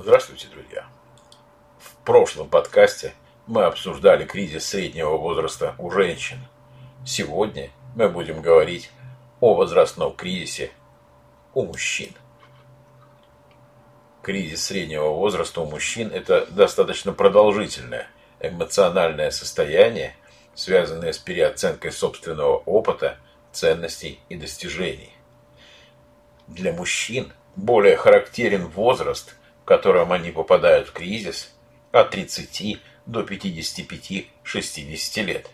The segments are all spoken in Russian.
Здравствуйте, друзья! В прошлом подкасте мы обсуждали кризис среднего возраста у женщин. Сегодня мы будем говорить о возрастном кризисе у мужчин. Кризис среднего возраста у мужчин – это достаточно продолжительное эмоциональное состояние, связанное с переоценкой собственного опыта, ценностей и достижений. Для мужчин более характерен возраст, котором они попадают в кризис от 30 до 55-60 лет.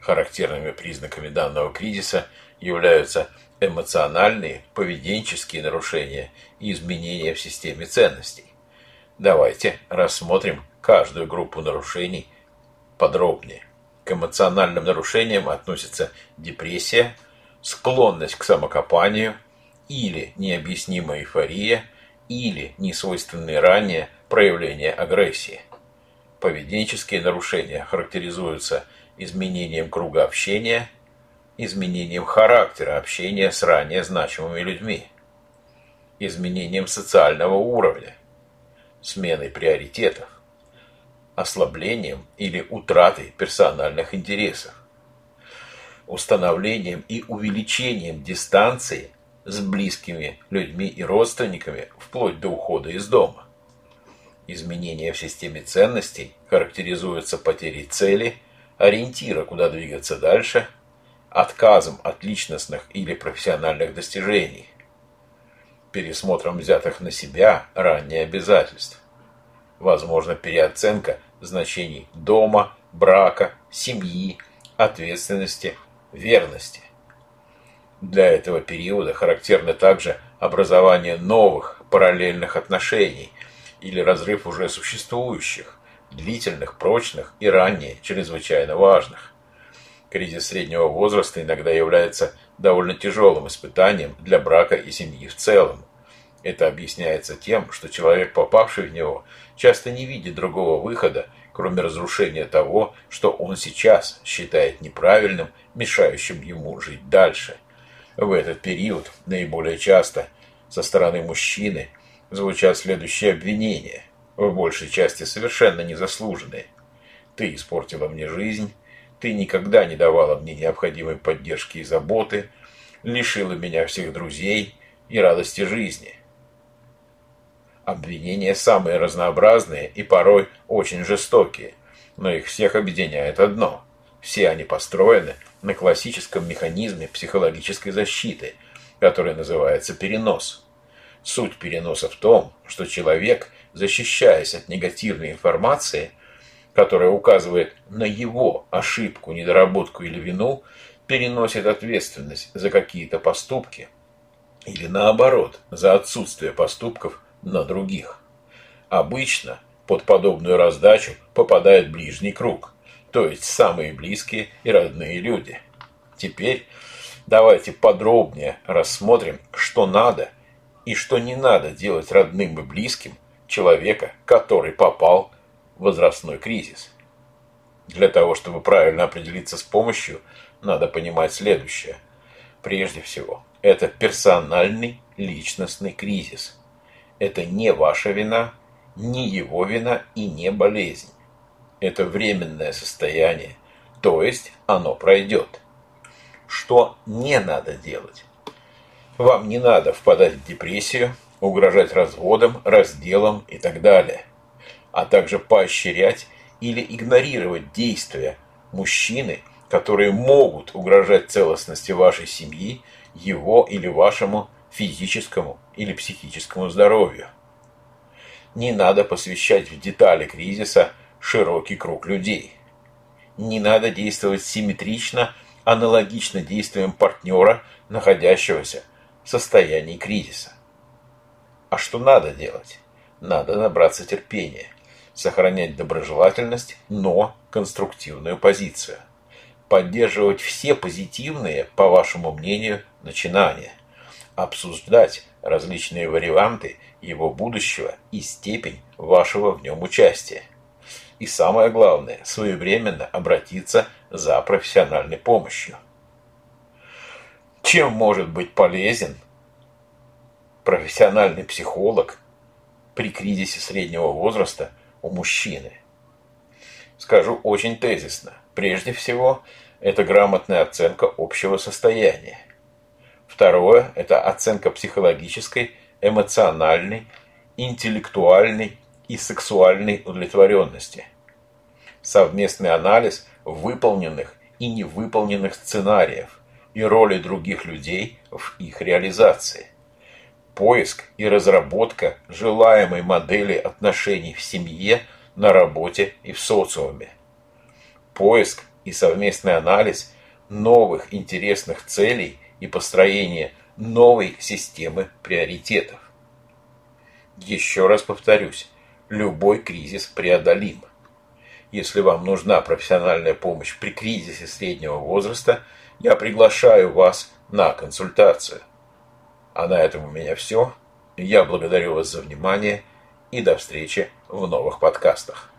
Характерными признаками данного кризиса являются эмоциональные, поведенческие нарушения и изменения в системе ценностей. Давайте рассмотрим каждую группу нарушений подробнее. К эмоциональным нарушениям относятся депрессия, склонность к самокопанию или необъяснимая эйфория – или несвойственные ранее проявления агрессии. Поведенческие нарушения характеризуются изменением круга общения, изменением характера общения с ранее значимыми людьми, изменением социального уровня, сменой приоритетов, ослаблением или утратой персональных интересов, установлением и увеличением дистанции с близкими людьми и родственниками вплоть до ухода из дома. Изменения в системе ценностей характеризуются потерей цели, ориентира, куда двигаться дальше, отказом от личностных или профессиональных достижений, пересмотром взятых на себя ранее обязательств, возможно переоценка значений дома, брака, семьи, ответственности, верности. Для этого периода характерно также образование новых параллельных отношений или разрыв уже существующих, длительных, прочных и ранее чрезвычайно важных. Кризис среднего возраста иногда является довольно тяжелым испытанием для брака и семьи в целом. Это объясняется тем, что человек, попавший в него, часто не видит другого выхода, кроме разрушения того, что он сейчас считает неправильным, мешающим ему жить дальше – в этот период наиболее часто со стороны мужчины звучат следующие обвинения, в большей части совершенно незаслуженные. Ты испортила мне жизнь, ты никогда не давала мне необходимой поддержки и заботы, лишила меня всех друзей и радости жизни. Обвинения самые разнообразные и порой очень жестокие, но их всех объединяет одно. Все они построены на классическом механизме психологической защиты, который называется перенос. Суть переноса в том, что человек, защищаясь от негативной информации, которая указывает на его ошибку, недоработку или вину, переносит ответственность за какие-то поступки или наоборот, за отсутствие поступков на других. Обычно под подобную раздачу попадает ближний круг – то есть самые близкие и родные люди. Теперь давайте подробнее рассмотрим, что надо и что не надо делать родным и близким человека, который попал в возрастной кризис. Для того, чтобы правильно определиться с помощью, надо понимать следующее. Прежде всего, это персональный личностный кризис. Это не ваша вина, не его вина и не болезнь это временное состояние, то есть оно пройдет. Что не надо делать? Вам не надо впадать в депрессию, угрожать разводом, разделом и так далее, а также поощрять или игнорировать действия мужчины, которые могут угрожать целостности вашей семьи, его или вашему физическому или психическому здоровью. Не надо посвящать в детали кризиса широкий круг людей. Не надо действовать симметрично, аналогично действиям партнера, находящегося в состоянии кризиса. А что надо делать? Надо набраться терпения, сохранять доброжелательность, но конструктивную позицию. Поддерживать все позитивные, по вашему мнению, начинания. Обсуждать различные варианты его будущего и степень вашего в нем участия и самое главное, своевременно обратиться за профессиональной помощью. Чем может быть полезен профессиональный психолог при кризисе среднего возраста у мужчины? Скажу очень тезисно. Прежде всего, это грамотная оценка общего состояния. Второе – это оценка психологической, эмоциональной, интеллектуальной и сексуальной удовлетворенности. Совместный анализ выполненных и невыполненных сценариев и роли других людей в их реализации. Поиск и разработка желаемой модели отношений в семье, на работе и в социуме. Поиск и совместный анализ новых интересных целей и построение новой системы приоритетов. Еще раз повторюсь, любой кризис преодолим. Если вам нужна профессиональная помощь при кризисе среднего возраста, я приглашаю вас на консультацию. А на этом у меня все. Я благодарю вас за внимание и до встречи в новых подкастах.